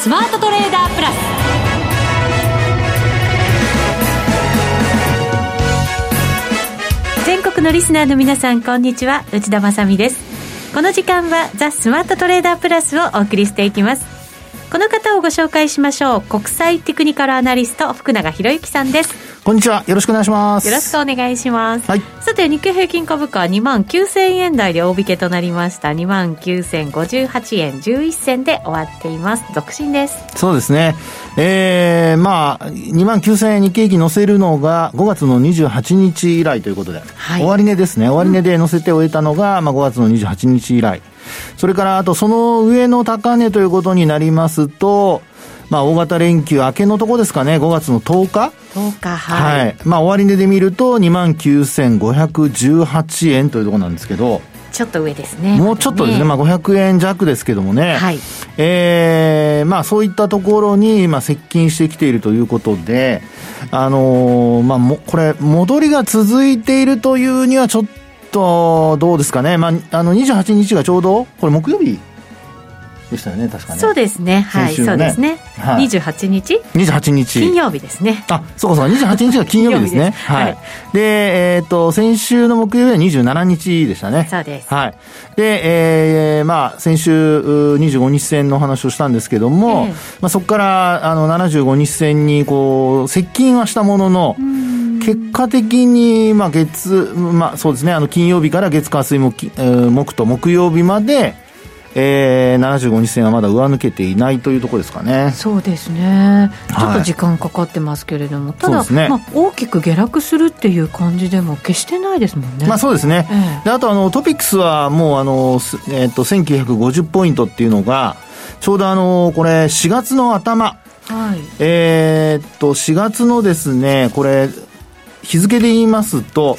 スマートトレーダープラス。全国のリスナーの皆さんこんにちは。内田まさです。この時間はザ・スマートトレーダープラスをお送りしていきます。この方をご紹介しましょう。国際テクニカルアナリスト福永博之さんです。こんにちは。よろしくお願いします。よろしくお願いします。はいさて、日経平均株価は2万9000円台で大引けとなりました。2万9058円11銭で終わっています。続伸です。そうですね。えー、まあ、2万9000円日経平均乗せるのが5月の28日以来ということで、はい終値ですね。終値で乗せて終えたのが、まあ5月の28日以来。それから、あとその上の高値ということになりますと、まあ大型連休明けのとこですかね、5月の10日10日、は。はいい。まあ終値で見ると2万9518円というところなんですけど、ちょっと上ですね。もうちょっとですね、まあ500円弱ですけどもね。はい。えーまあそういったところに、まあ接近してきているということで、あのーまあも、これ、戻りが続いているというにはちょっと、どうですかね。まあ、あの、28日がちょうど、これ木曜日でしたよね、確かね。そうですね。はい。ねそうですね。はい28日？28日。金曜日ですね。あ、そうかそうか、28日が金曜日ですね。すはい。はいで、えっ、と、先週の木曜日は27日でしたね。そうです。はい。で、えー、まあ、先週、う25日線の話をしたんですけども、ええまあ、そこから、あの、75日線に、こう、接近はしたものの、結果的に、まあ、月、まあ、そうですね、あの、金曜日から月、火、水、木、えー木と木曜日まで、えー、75日線はまだ上抜けていないというところですかね。そうですね。ちょっはいと時間かかってますけれども、ただ、そうですねまあ、大きく下落するっていう感じでも決してないですもんね。まあそうですね。ええであとあのトピックスはもうあの、すえっと1950ポイントっていうのがちょうどあのこれ4月の頭はい。えーっと4月のですねこれ日付で言いますと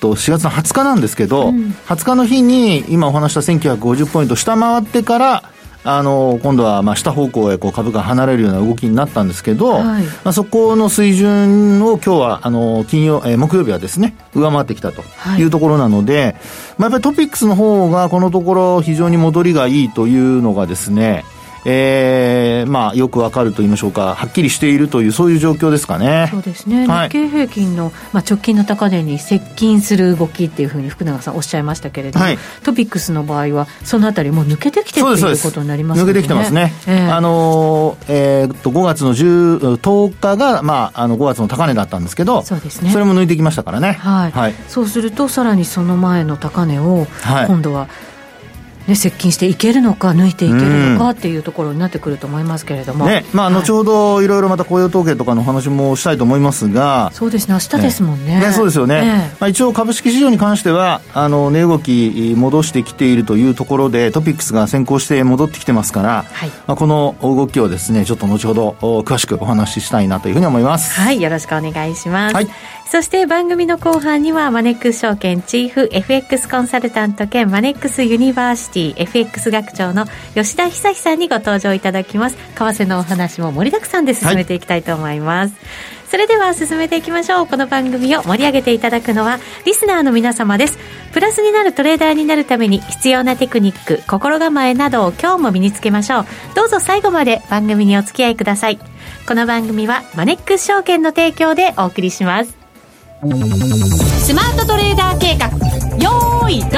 と4月の20日なんですけど、うん。20日の日に今お話した1950ポイント下回ってからあの今度はまあ下方向へこう株価が離れるような動きになったんですけど、はい。まあ、そこの水準を今日はあの金曜、えー木曜日はですね上回ってきたとはい。いうところなので、まあ、やっぱりトピックスの方がこのところ非常に戻りがいいというのがですねえー、まあよくわかると言いましょうかはっきりしているというそういう状況ですかね。そうですね、はい。日経平均の、まあ、直近の高値に接近する動きっていうふうに福永さんおっしゃいましたけれども、はい。トピックスの場合はそのあたりもう抜けてきてってそうですそうですいうことになります。抜けてきてますね、ええ。あのーえーっと5月の10 10日が、まあ、あの5月の高値だったんですけどそうですね。それも抜いてきましたからね。はい。はい。そうするとさらにその前の高値をはい。今度は、ね、接近していけるのか抜いていけるのかっていうところになってくると思いますけれども、ねまあ、はい。後ほどいろいろまた雇用統計とかの話もしたいと思いますが、そうですね明日ですもんね。ね、そうですよね、ええまあ、一応株式市場に関してはあの値動き戻してきているというところでトピックスが先行して戻ってきてますから、はい。まあ、この動きをですねちょっと後ほどお詳しくお話ししたいなというふうに思います。はい、よろしくお願いします。はいそして番組の後半にはマネックス証券チーフ FX コンサルタント兼マネックスユニバーシティ FX 学長の吉田恒さんにご登場いただきます。為替のお話も盛りだくさんで進めていきたいと思います。それでは進めていきましょう。この番組を盛り上げていただくのはリスナーの皆様です。プラスになるトレーダーになるために必要なテクニック、心構えなどを今日も身につけましょう。どうぞ最後まで番組にお付き合いください。この番組はマネックス証券の提供でお送りします。スマートトレーダー計画、よーい、ドン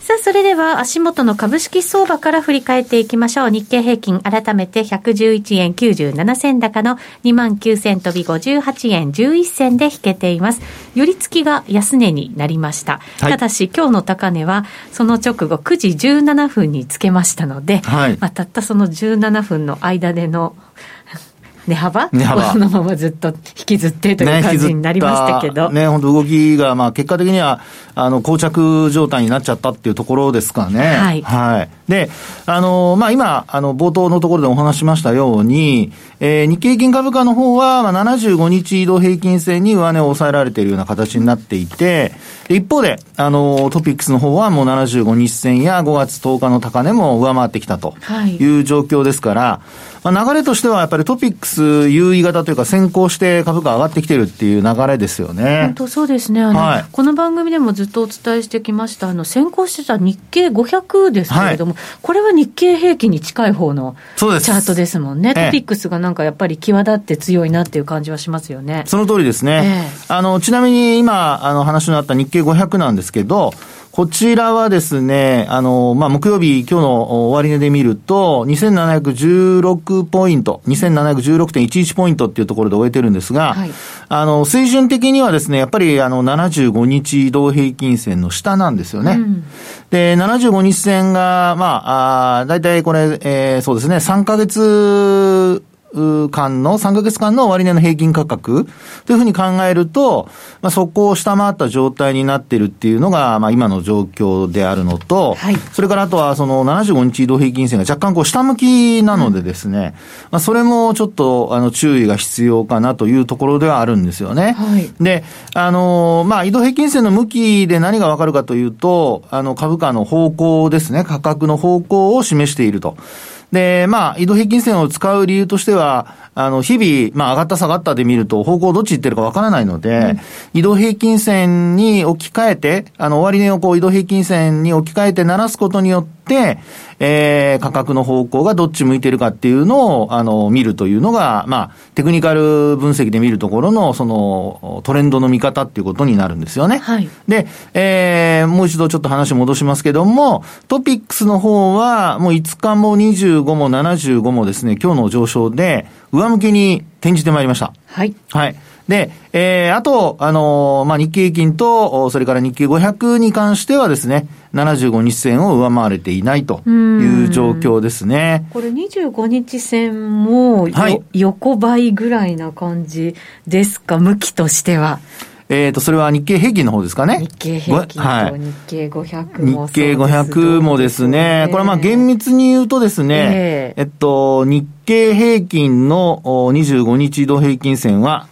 さあ、それでは足元の株式相場から振り返っていきましょう。日経平均改めて111円97銭高の2万9000飛び58円11銭で引けています。寄り付きが安値になりました。はいただし今日の高値はその直後9時17分につけましたので、はいまあ、たったその17分の間での値幅？値幅。このままずっと引きずってという感じになりましたけど、ね、本当動きが、まあ、結果的には、あの、膠着状態になっちゃったっていうところですかね。はい。はい。で、あの、まあ、今、あの、冒頭のところでお話ししましたように、えー日経平均株価の方は、まあ、75日移動平均線に上値を抑えられているような形になっていて、で一方で、あの、トピックスの方はもう75日線や5月10日の高値も上回ってきたとはい。いう状況ですから、まあ、流れとしてはやっぱりトピックス優位型というか先行して株価上がってきてるっていう流れですよね。本当そうですね。あの、はい、この番組でもずっとお伝えしてきました、あの、先行してた日経500ですけれども、はい、これは日経平均に近い方のチャートですもんね。トピックスがなんかやっぱり際立って強いなっていう感じはしますよね。その通りですね。えー、あの、ちなみに今、あの、話のあった日経500なんですけど、こちらはですね、あの、まあ、木曜日、今日の終値で見ると、2716ポイント、2716.11ポイントっていうところで終えてるんですが、はい、あの、水準的にはですね、やっぱりあの、75日移動平均線の下なんですよね。うん、で、75日線が、まあ、あだいたいこれ、えー、そうですね、3ヶ月間の、3ヶ月間の終値の平均価格。というふうに考えると、まあ、そこを下回った状態になっているっていうのが、まあ、今の状況であるのと、はい、それからあとはその75日移動平均線が若干こう下向きなのでですね、うん、まあ、それもちょっとあの注意が必要かなというところではあるんですよね。はい、で、あの、まあ、移動平均線の向きで何がわかるかというと、あの株価の方向ですね、価格の方向を示していると。で、まあ、移動平均線を使う理由としては、あの、日々、まあ、上がった下がったで見ると、方向どっち行ってるかわからないので、うん、移動平均線に置き換えて、あの、終値をこう、移動平均線に置き換えて鳴らすことによって、えー、価格の方向がどっち向いてるかっていうのを、あの、見るというのが、まあ、テクニカル分析で見るところの、その、トレンドの見方っていうことになるんですよね。はい。で、えー、もう一度ちょっと話戻しますけども、トピックスの方は、もう5日も25も75もですね、今日の上昇で、上向きに転じてまいりました。はい。はい。で、えー、あと、あのー、まあ、日経平均と、それから日経500に関してはですね、75日線を上回れていないという状況ですね。これ25日線も、はい、横ばいぐらいな感じですか、向きとしては。えっ、ー、と、それは日経平均の方ですかね。日経平均と日経500も、はい、日経500もですね、これはまあ厳密に言うとですね、えー、えっと、日経平均の25日移動平均線は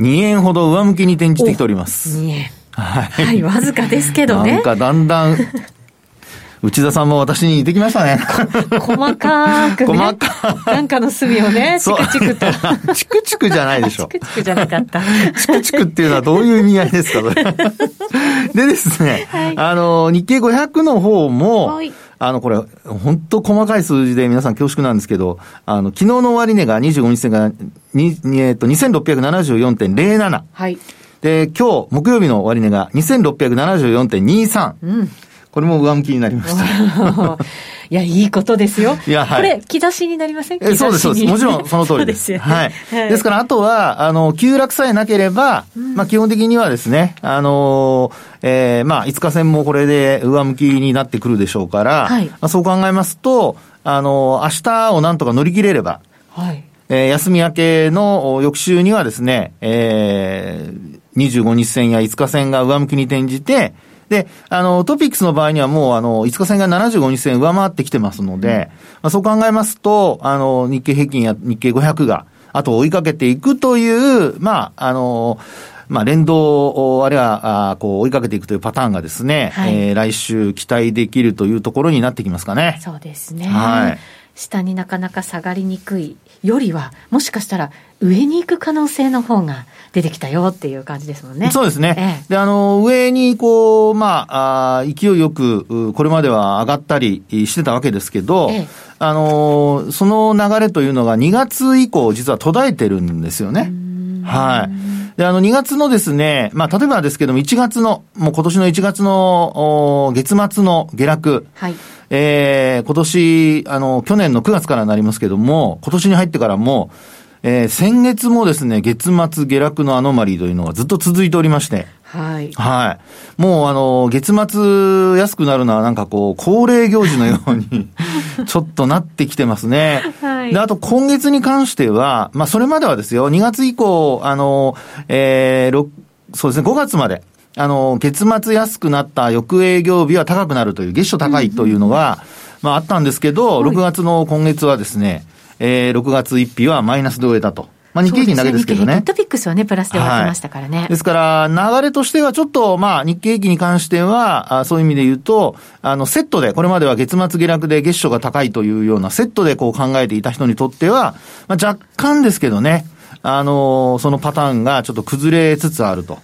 2円ほど上向きに転じてきております。2円。はい。はい、わずかですけどね。なんかだんだん内田さんも私に似てきましたね。細かく、ね、細かなんかの隅をね、チクチクと。チクチクじゃないでしょ。チクチクじゃなかった。チクチクっていうのはどういう意味合いですか、それ。でですね、はい、あの、日経500の方も、はいあの、これ、本当細かい数字で皆さん恐縮なんですけど、あの、昨日の終値が25日線が、に、えっと、2674.07。はい。で、今日、木曜日の終値が2674.23。うん。これも上向きになりました。いや、いいことですよ。いや、はい。これ、兆しになりません？えそうです、そうです。もちろん、その通りです。ですよ、ね、はい。ですから、あとは、あの、急落さえなければ、うん、まあ、基本的にはですね、あのえー、まあ、5日線もこれで上向きになってくるでしょうから、はい。まあ、そう考えますと、あの明日をなんとか乗り切れれば、はい。えー、休み明けの翌週にはですね、えー、25日線や5日線が上向きに転じて、で、あの、トピックスの場合にはもう、あの、5日線が75日線上回ってきてますので、まあ、そう考えますと、あの、日経平均や日経500が、あと追いかけていくという、まあ、あの、まあ、連動、あるいは、あこう、追いかけていくというパターンがですね、はい、えー、来週期待できるというところになってきますかね。そうですね。はい。下になかなか下がりにくいよりは、もしかしたら上に行く可能性の方が出てきたよっていう感じですもんね。そうですね。ええ、で、あの、上にこう、まあ、あ勢いよく、これまでは上がったりしてたわけですけど、え、あの、その流れというのが2月以降実は途絶えてるんですよね。はい。で、あの、2月のですね、まあ、例えばですけども、1月の、もう今年の1月の、月末の下落。はい。えー、今年、あの、去年の9月からなりますけども、今年に入ってからも、えー、先月もですね、月末下落のアノマリーというのがずっと続いておりまして。はい。はい。もうあの、月末安くなるのはなんかこう、恒例行事のように ちょっとなってきてますね。はい。で、あと今月に関しては、まあそれまではですよ、2月以降、あの、えー、そうですね、5月まで、あの、月末安くなった翌営業日は高くなるという、月初高いというのが、うん、まああったんですけど、6月の今月はですね、えー、6月1日はマイナスで終えたと。まあ、日経平均だけですけどね。ネットピックスはね、プラスで終わってましたからね。はい、ですから、流れとしてはちょっと、まあ、日経平均に関しては、あそういう意味で言うと、あの、セットで、これまでは月末下落で月初が高いというようなセットでこう考えていた人にとっては、まあ、若干ですけどね、あの、そのパターンがちょっと崩れつつあると。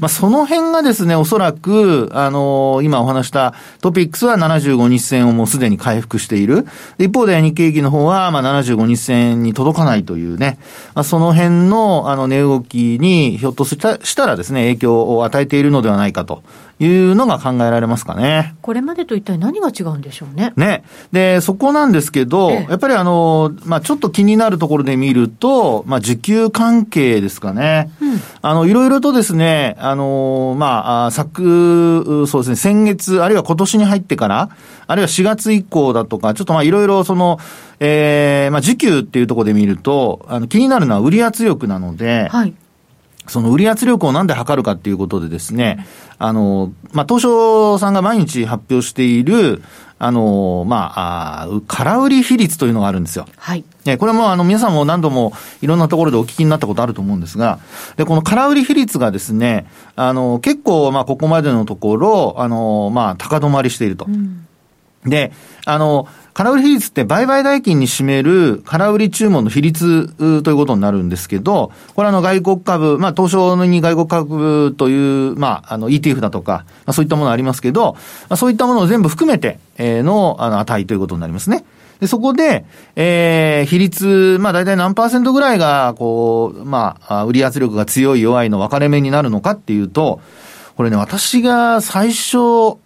まあ、その辺がですね、おそらく、あの、今お話したトピックスは75日線をもうすでに回復している。一方で日経平均の方は、まあ、75日線に届かないというね、まあ、その辺の、あの、値動きにひょっとしたしたらですね、影響を与えているのではないかというのが考えられますかね。これまでと一体何が違うんでしょうね。ね。で、そこなんですけど、やっぱりあの、まあ、ちょっと気になるところで見ると、まあ、需給関係ですかね。うん、あの、いろいろとですね、あの、まあ、昨、そうですね、先月、あるいは今年に入ってから、あるいは4月以降だとか、ちょっとま、いろいろその、えー、まあ、需給っていうところで見ると、あの、気になるのは売り圧力なので、はい。その売り圧力をなんで測るかっていうことでですね、あの、まあ、東証さんが毎日発表している、あの、まあ、あ空売り比率というのがあるんですよ。はい。ね、これもあの皆さんも何度もいろんなところでお聞きになったことあると思うんですが、で、この空売り比率がですね、あの、結構、まあ、ここまでのところ、あの、まあ、高止まりしていると。うん、で、あの、空売り比率って売買代金に占める空売り注文の比率ということになるんですけど、これあの外国株、まあ東証に外国株という、まああの ETF だとか、まあそういったものありますけど、まあそういったものを全部含めて、の、あの値ということになりますね。で、そこで、えー、比率、まあ大体何パーセントぐらいが、こう、まあ、売り圧力が強い弱いの分かれ目になるのかっていうと、これね、私が最初、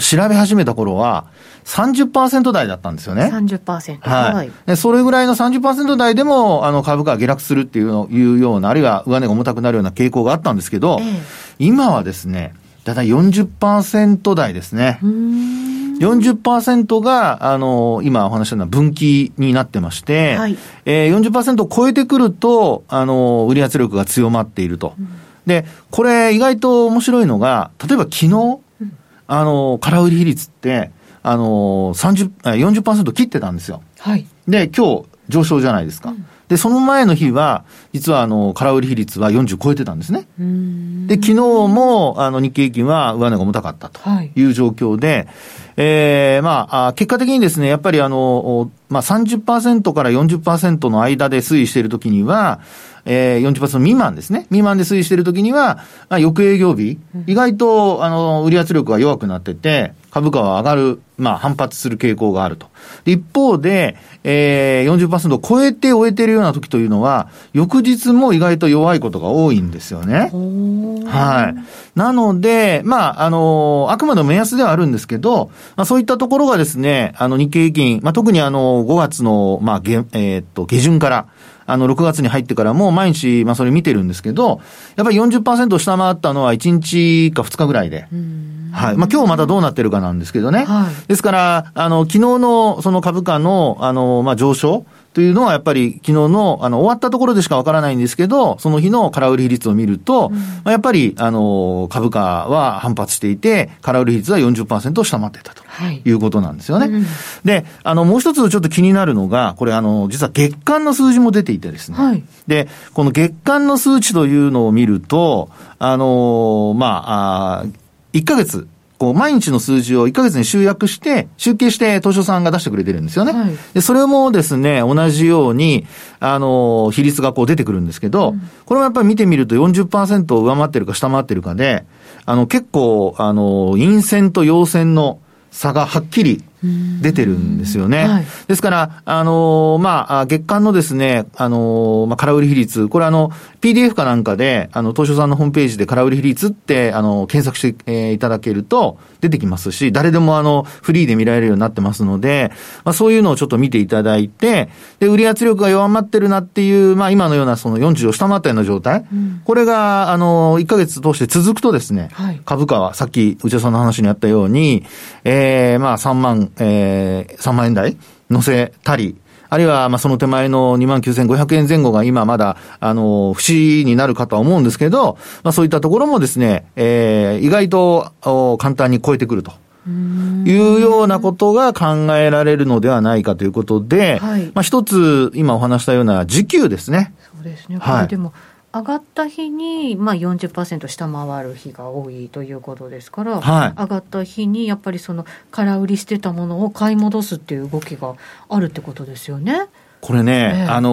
調べ始めた頃は、30%台だったんですよね。30%。はい。はい、でそれぐらいの30%台でも、あの、株価が下落するっていうのいうような、あるいは上値が重たくなるような傾向があったんですけど、ええ、今はですね、だいたい40%台ですね。40%が、あの、今お話したのは分岐になってまして、はい、えー、40%を超えてくると、あの、売り圧力が強まっていると。うん、で、これ意外と面白いのが、例えば昨日、うん、あの、空売り比率って、あのー、30、40%切ってたんですよ。はい。で、今日上昇じゃないですか。うん、で、その前の日は、実はあの、空売り比率は40超えてたんですね。で、昨日も、あの、日経平均は上値が重たかったという状況で、はい、ええー、まあ、結果的にですね、やっぱりあの、まあ30%から40%の間で推移しているときには、えー、40%未満ですね。未満で推移しているときには、まあ、翌営業日、意外と、あの、売り圧力が弱くなってて、株価は上がる、まあ、反発する傾向があると。一方で、えー、40%を超えて終えているような時というのは、翌日も意外と弱いことが多いんですよね。はい。なので、まあ、あの、あくまでも目安ではあるんですけど、まあ、そういったところがですね、あの、日経平均、まあ、特にあの、5月の、まあ、げえー、っと、下旬から、あの、6月に入ってからも毎日、まあそれ見てるんですけど、やっぱり40%を下回ったのは1日か2日ぐらいで。はい。まあ今日またどうなってるかなんですけどね。はい、ですから、あの、昨日のその株価の、あの、まあ上昇、というのはやっぱり昨日の、あの、終わったところでしかわからないんですけど、その日の空売り比率を見ると、うん、まあ、やっぱり、あの、株価は反発していて、空売り比率は40%を下回ってたということなんですよね。はいうん、で、あの、もう一つちょっと気になるのが、これあの、実は月間の数字も出ていてですね。はい、で、この月間の数値というのを見ると、あの、まあ、あ1ヶ月、こう、毎日の数字を1ヶ月に集約して、集計して、東証さんが出してくれてるんですよね。はい、で、それもですね、同じように、あの、比率がこう出てくるんですけど、うん、これもやっぱり見てみると40%を上回ってるか下回ってるかで、あの、結構、あの、陰線と陽線の差がはっきり出てるんですよね。はい、ですから、あのー、まあ、月間のですね、あのー、まあ、空売り比率、これあの、PDF かなんかで、あの、東証さんのホームページで空売り比率って、あの、検索して、えー、いただけると出てきますし、誰でもあの、フリーで見られるようになってますので、まあ、そういうのをちょっと見ていただいて、で、売り圧力が弱まってるなっていう、まあ、今のようなその40を下回ったような状態、うん、これが、あの、1ヶ月通して続くとですね、はい、株価はさっき内田さんの話にあったように、えー、まあ、3万、えーえー、3万円台乗せたり、あるいは、ま、その手前の29,500円前後が今まだ、あの、不死になるかとは思うんですけど、まあ、そういったところもですね、えー、意外と、簡単に超えてくると。いうようなことが考えられるのではないかということで、はい、まあ一つ今お話したような時給ですね。そうですね。これでも、上がった日に、まあ40%下回る日が多いということですから、はい、上がった日にやっぱりその空売りしてたものを買い戻すっていう動きがあるってことですよね。これね、えー、あの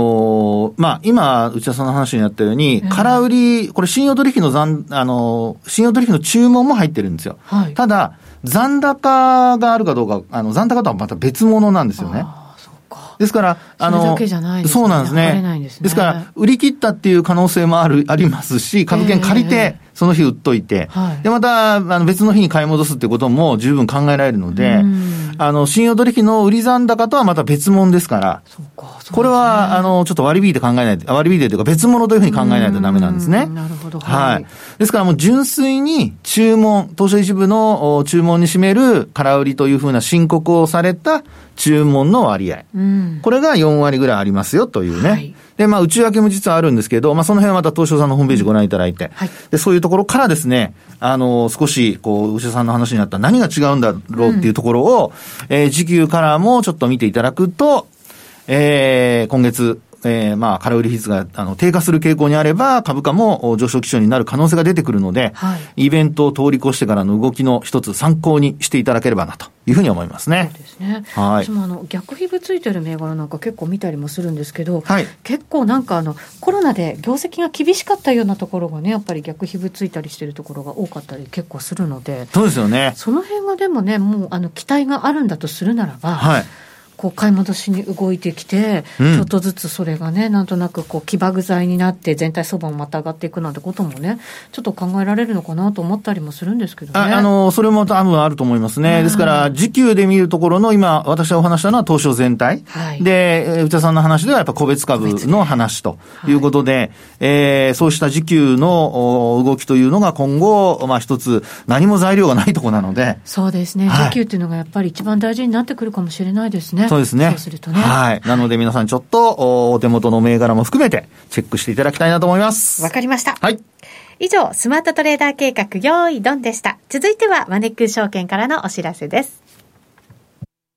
ー、まあ、今、内田さんの話にあったように、えー、空売り、これ信用取引の残、あのー、信用取引の注文も入ってるんですよ。はい、ただ、残高があるかどうか、あの、残高とはまた別物なんですよね。ですから、あの、ね、そうなんですね。ですね。ですから、売り切ったっていう可能性もある、ありますし、株券借りて、その日売っといて、はい、で、また、あの、別の日に買い戻すってことも十分考えられるので、あの、信用取引の売り残高とはまた別物ですから、これは、あの、ちょっと割り引いて考えないと、割り引いてというか別物というふうに考えないとダメなんですね。なるほど。はい。ですからもう純粋に注文、東証一部の注文に占める空売りというふうな申告をされた注文の割合。これが4割ぐらいありますよというね。はいで、まあ、内訳も実はあるんですけど、まあ、その辺はまた東証さんのホームページご覧いただいて、はい、で、そういうところからですね、あの、少し、こう、内田さんの話になった何が違うんだろうっていうところを、うん、えー、時給からもちょっと見ていただくと、えー、今月、えー、まあ、空売り比率があの低下する傾向にあれば、株価も上昇基調になる可能性が出てくるので、はい、イベントを通り越してからの動きの一つ参考にしていただければなというふうに思いますね。そうですね。はい。私もあの、逆皮膚ついてる銘柄なんか結構見たりもするんですけど、はい、結構なんかあの、コロナで業績が厳しかったようなところがね、やっぱり逆皮膚ついたりしてるところが多かったり結構するので、そうですよね。その辺がでもね、もうあの、期待があるんだとするならば、はい。こう買い戻しに動いてきて、うん、ちょっとずつそれがね、なんとなくこう起爆剤になって、全体相場もまた上がっていくなんてこともね、ちょっと考えられるのかなと思ったりもするんですけどね。ああの、それも多分あると思いますね。ですから、時給で見るところの今、私がお話したのは東証全体。はい、で、内田さんの話ではやっぱ個別株の話ということで、はい、えー、そうした時給の動きというのが今後、まあ一つ、何も材料がないところなので。そうですね。時給っていうのがやっぱり一番大事になってくるかもしれないですね。そうですね。そうするとね。はい。なので皆さんちょっと、お手元の銘柄も含めて、チェックしていただきたいなと思います。わかりました。はい。以上、スマートトレーダー計画、用意ドンでした。続いては、マネック証券からのお知らせです。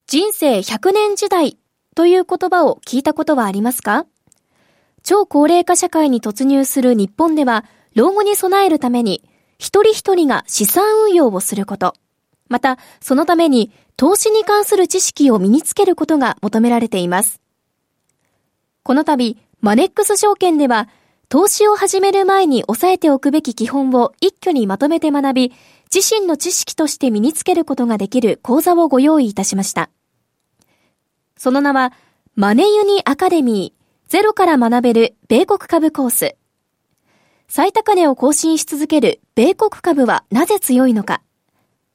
人生100年時代という言葉を聞いたことはありますか？超高齢化社会に突入する日本では、老後に備えるために、一人一人が資産運用をすること。また、そのために投資に関する知識を身につけることが求められています。この度、マネックス証券では、投資を始める前に押さえておくべき基本を一挙にまとめて学び、自身の知識として身につけることができる講座をご用意いたしました。その名は、マネユニアカデミー、ゼロから学べる米国株コース。最高値を更新し続ける米国株はなぜ強いのか。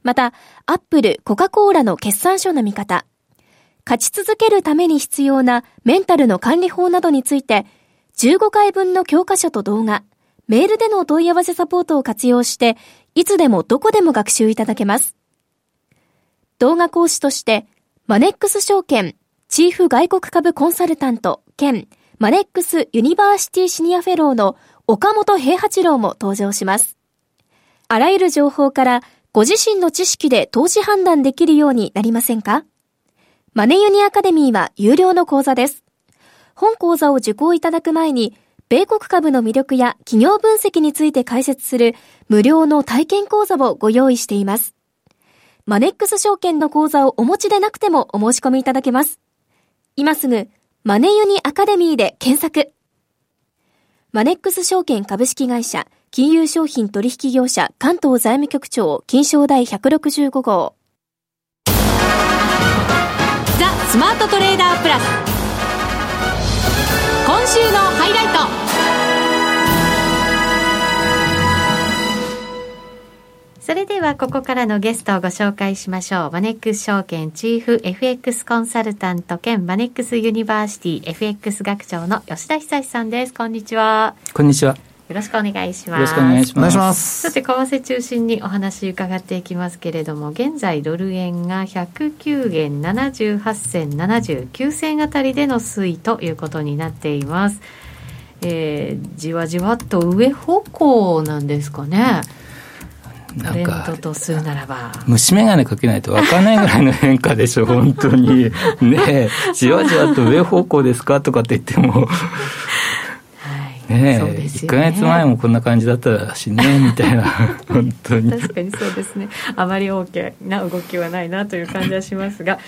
また、アップル、コカ・コーラの決算書の見方、勝ち続けるために必要なメンタルの管理法などについて、15回分の教科書と動画、メールでの問い合わせサポートを活用して、いつでもどこでも学習いただけます。動画講師として、マネックス証券、チーフ外国株コンサルタント兼マネックスユニバーシティシニアフェローの岡元兵八郎も登場します。あらゆる情報からご自身の知識で投資判断できるようになりませんか？マネユニアカデミーは有料の講座です。本講座を受講いただく前に、米国株の魅力や企業分析について解説する無料の体験講座をご用意しています。マネックス証券の口座をお持ちでなくてもお申し込みいただけます。今すぐ、マネユニアカデミーで検索。マネックス証券株式会社金融商品取引業者関東財務局長金商第165号ザ・スマートトレーダープラス今週のハイライトそれではここからのゲストをご紹介しましょう。マネックス証券チーフ FX コンサルタント兼マネックスユニバーシティ FX 学長の吉田恒さんです。こんにちは。こんにちは。よろしくお願いします。よろしくお願いします。さて、為替中心にお話伺っていきますけれども、現在ドル円が109円78銭79銭あたりでの推移ということになっています。えー、じわじわっと上方向なんですかね。トレンドとするならば虫眼鏡かけないと分かんないぐらいの変化でしょ 本当にねじわじわと上方向ですかとかって言ってもねえ、ね、1か月前もこんな感じだったしね みたいな。本当に。確かにそうですね。あまり大きな動きはないなという感じはしますが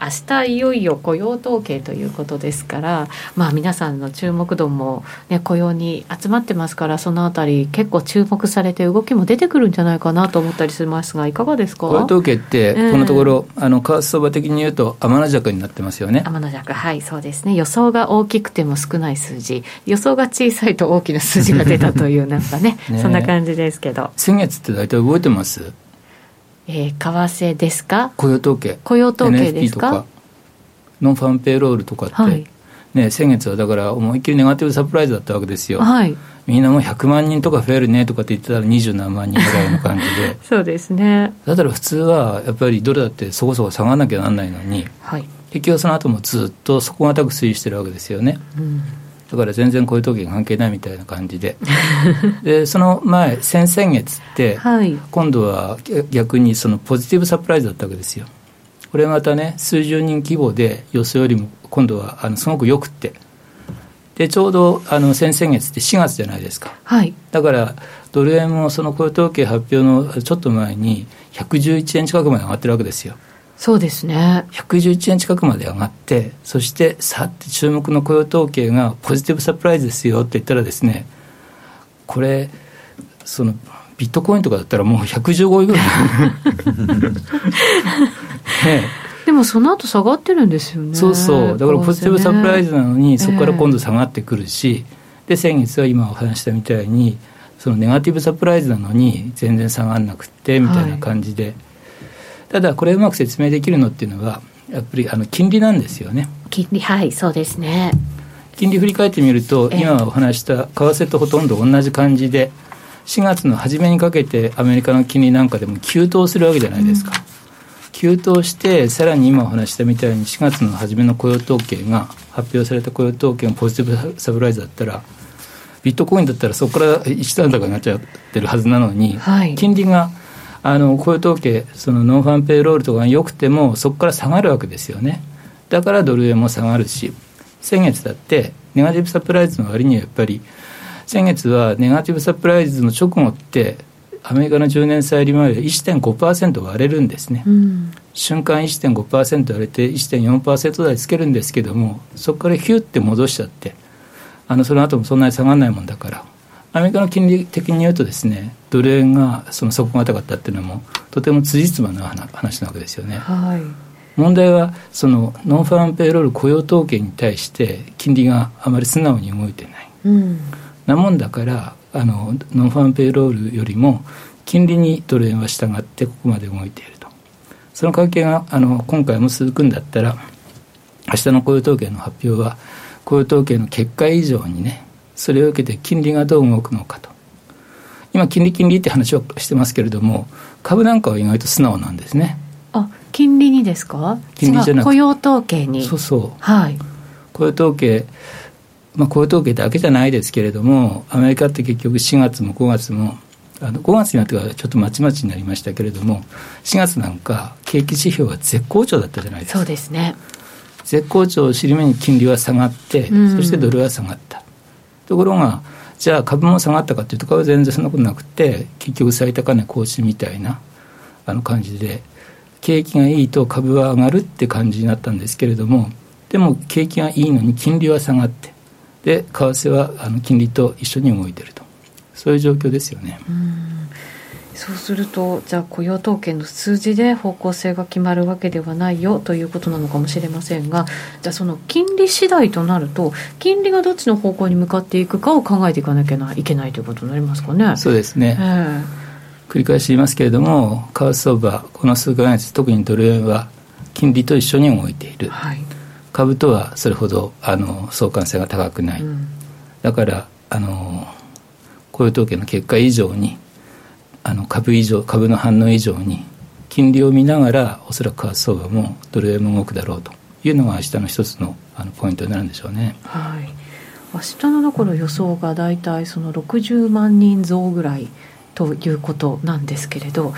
明日いよいよ雇用統計ということですから、まあ、皆さんの注目度も、ね、雇用に集まってますからそのあたり結構注目されて動きも出てくるんじゃないかなと思ったりしますがいかがですか？雇用統計ってこのところ、えー、あの為替相場的に言うと天の弱になってますよね。天の弱。はいそうですね。予想が大きくても少ない数字。予想が小さいと大きな数字が出たというなんかね ねそんな感じですけど。先月って大体覚えてます？えー、為替ですか？雇用統計。雇用統計ですか？ノンファンペイロールとかって、はい、ね、先月はだから思いっきりネガティブサプライズだったわけですよ、はい、みんなもう100万人とか増えるねとかって言ってたら二十何万人ぐらいの感じで。そうですね。だったら普通はやっぱりドルだってそこそこ下がらなきゃなんないのに、はい、結局その後もずっと底堅く推移してるわけですよね、うんだから全然こういう時関係ないみたいな感じで。でその前先々月って、はい、今度は逆にそのポジティブサプライズだったわけですよ。これまたね数十人規模で予想よりも今度はあのすごくよくって。でちょうどあの先々月って4月じゃないですか、はい、だからドル円もその雇用統計発表のちょっと前に111円近くまで上がってるわけですよそうですね。111円近くまで上がってそしてさって注目の雇用統計がポジティブサプライズですよって言ったらですねこれそのビットコインとかだったらもう115位ぐらい。でもその後下がってるんですよね。そうそう。だからポジティブサプライズなのに、そこから今度下がってくるし、で先月は今お話したみたいにそのネガティブサプライズなのに全然下がらなくてみたいな感じで、はい、ただこれうまく説明できるのっていうのはやっぱりあの金利なんですよね。金利はいそうですね。金利振り返ってみると、今お話した為替とほとんど同じ感じで4月の初めにかけてアメリカの金利なんかでも急騰するわけじゃないですか、うん。急騰して、さらに今お話したみたいに、4月の初めの雇用統計が、発表された雇用統計がポジティブサプライズだったら、ビットコインだったらそこから一段高になっちゃってるはずなのに、はい、金利があの雇用統計、そのノンファンペイロールとかが良くても、そこから下がるわけですよね。だからドル円も下がるし、先月だって、ネガティブサプライズの割にはやっぱり、先月はネガティブサプライズの直後って、アメリカの10年債利回りで1.5%割れるんですね、うん、瞬間1.5%割れて1.4%台つけるんですけどもそこからヒュッて戻しちゃってあのその後もそんなに下がらないもんだから。アメリカの金利的に言うとですねドル円がその底堅かったっていうのもとても辻褄の話なわけですよね。はい。問題はその nonfarm payroll 雇用統計に対して金利があまり素直に動いてない、うん、なもんだからあの nonfarm payroll よりも金利にドル円は従ってここまで動いていると。その関係があの今回も続くんだったら明日の雇用統計の発表は雇用統計の結果以上にねそれを受けて金利がどう動くのかと今金利金利って話をしてますけれども株なんかは意外と素直なんですね。あ金利にですか？金利じゃなく雇用統計に。そうそう。はい。雇用統計まあ、雇用統計だけじゃないですけれども、アメリカって結局4月も5月も、あの5月になってからちょっとまちまちになりましたけれども、4月なんか、景気指標は絶好調だったじゃないですか。そうですね。絶好調を尻目に金利は下がって、そしてドルは下がった。ところが、じゃあ株も下がったかというと、株は全然そんなことなくて、結局最高値更新みたいなあの感じで、景気がいいと株は上がるって感じになったんですけれども、でも景気がいいのに金利は下がって、で為替はあの金利と一緒に動いているとそういう状況ですよね。そうするとじゃあ雇用統計の数字で方向性が決まるわけではないよということなのかもしれませんがじゃあその金利次第となると金利がどっちの方向に向かっていくかを考えていかなきゃいけないということになりますかね。そうですね、えー、繰り返し言いますけれども為替相場この数か月特にドル円は金利と一緒に動いている。はい。株とはそれほどあの相関性が高くない、うん、だからあの雇用統計の結果以上にあの株以上株の反応以上に金利を見ながらおそらく為替相場もドル円も動くだろうと。いうのが明日の一つのあのポイントになるんでしょうね。はい。明日のところ予想が大体その60万人増ぐらいということなんですけれど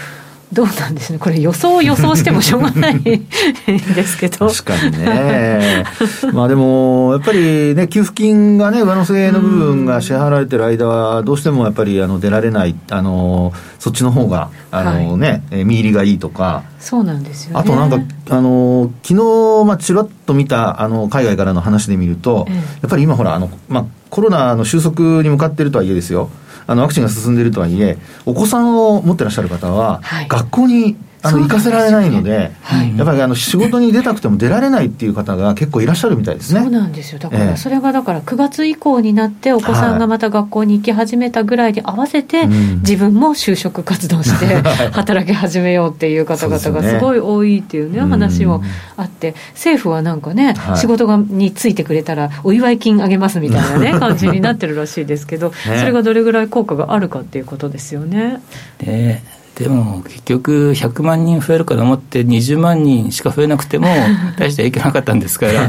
どうなんですね。これ予想を予想してもしょうがない。ですけど。確かにね。まあでもやっぱりね給付金がね上乗せの部分が支払われてる間はどうしてもやっぱりあの出られないあのそっちの方があのね、はい、見入りがいいとか。そうなんですよ、ね、あとなんかあの昨日まあちらっと見たあの海外からの話で見ると、ええ、やっぱり今ほらあのまあコロナの収束に向かってるとはいえですよ。あのワクチンが進んでいるとはいえ、お子さんを持ってらっしゃる方は、学校にあの行かせられないので、でねはい、やっぱりあの仕事に出たくても出られないっていう方が結構いらっしゃるみたいですね。そうなんですよ。だからそれがだから9月以降になってお子さんがまた学校に行き始めたぐらいに合わせて、自分も就職活動して 働き始めようっていう方々がすごい多いっていうね話もあって、政府はなんかね、仕事がについてくれたらお祝い金あげますみたいなね 感じになってるらしいですけど、それがどれぐらい効果があるかっていうことですよね。ねでも結局100万人増えるかと思って20万人しか増えなくても 大して影響なかったんですから。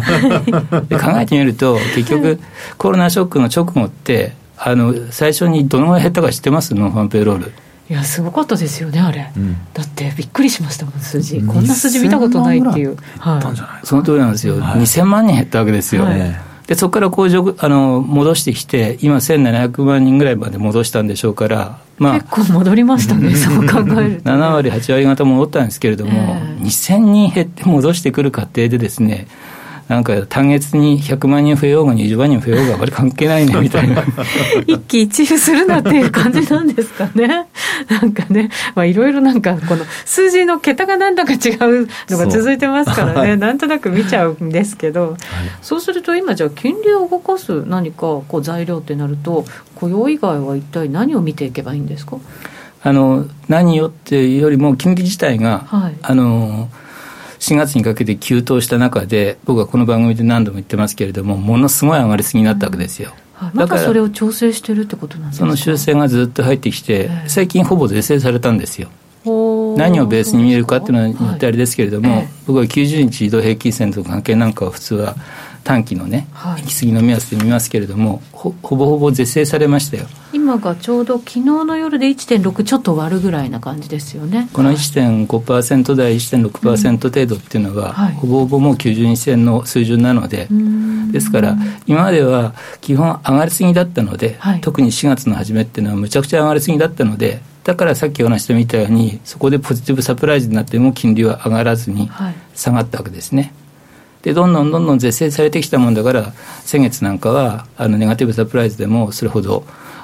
で考えてみると結局コロナショックの直後ってあの最初にどのぐらい減ったか知ってます？ノンファンペイロール。いやすごかったですよねあれ、うん、だってびっくりしましたもん数字。こんな数字見たことないっていう、はい、その通りなんですよ、はい、2000万人減ったわけですよ、はいでそこから工場あの戻してきて、今、1700万人ぐらいまで戻したんでしょうから、まあ、結構戻りましたね、そう考えると、7割、8割方戻ったんですけれども、えー、2000人減って戻してくる過程でですね、なんか単月に100万人増えようが20万人増えようがあまり関係ないねみたいな。一喜一憂するなっていう感じなんですかね。なんかね。いろいろなんかこの数字の桁がなんだか違うのが続いてますからね。なんとなく見ちゃうんですけど、はい、そうすると今じゃあ金利を動かす何かこう材料ってなると雇用以外は一体何を見ていけばいいんですか？あの何よっていうよりも金利自体が、はい、あの4月にかけて急騰した中で、僕はこの番組で何度も言ってますけれども、ものすごい上がりすぎになったわけですよ。うんはい、だからそれを調整してるってことなんですか？その修正がずっと入ってきて、最近ほぼ是正されたんですよ。何をベースに見えるかっていうのは言ってあれですけれども、はい、僕は90日移動平均線と関係なんかは普通は短期のね、はい、行き過ぎの目安で見ますけれどもほほぼほぼ是正されましたよ。今がちょうど昨日の夜で1.6ちょっと割るぐらいな感じですよね。この1.5%台1.6%程度っていうのは、うんはい、ほぼほぼもう90日線の水準なので。ですから今までは基本上がりすぎだったので、はい、特に4月の初めっていうのはむちゃくちゃ上がりすぎだったのでだからさっきお話したみたいにそこでポジティブサプライズになっても金利は上がらずに下がったわけですね。でどんどんどんどん是正されてきたもんだから先月なんかはあのネガティブサプライズでもそれほど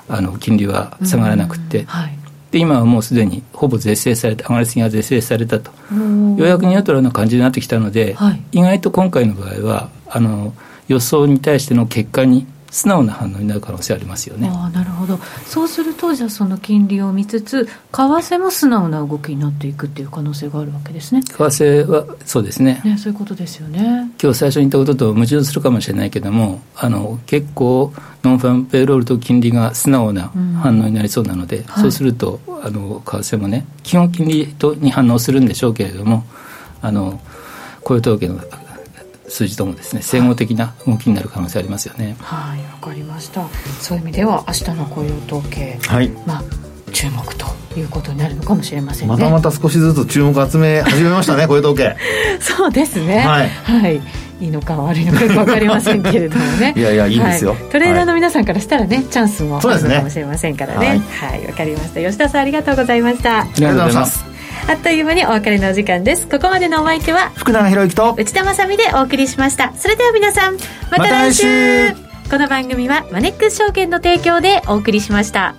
あの金利は下がらなくて、はい、で今はもうすでにほぼ是正されて上がりすぎが是正されたと。ようやくニュートラルな感じになってきたので、はい、意外と今回の場合はあの予想に対しての結果に素直な反応になる可能性ありますよね。あなるほどそうするとじゃあその金利を見つつ為替も素直な動きになっていくっていう可能性があるわけですね。為替はそうですねねそういうことですよね。今日最初に言ったことと矛盾するかもしれないけどもあの結構ノンファンペイロールと金利が素直な反応になりそうなので、うんはい、そうするとあの為替もね基本金利とに反応するんでしょうけれどもあの雇用統計の数字ともですね整合的な動きになる可能性ありますよね。はい。わ、かりました。そういう意味では明日の雇用統計、はい、まあ注目ということになるのかもしれませんね。またまた少しずつ注目集め始めましたね 雇用統計。そうですね。はい、はい。いいのか悪いのか分かりませんけれどもね。いやいやい。いですよ、はい、トレーダーの皆さんからしたらね、はい、チャンスもあるのかもしれませんからね。はい、はい、分かりました。吉田さんありがとうございました。ありがとうございますあっという間にお別れのお時間です。ここまでのお相手は福永博之と内田まさでお送りしました。それでは皆さんまた来週。ま、この番組はマネックス証券の提供でお送りしました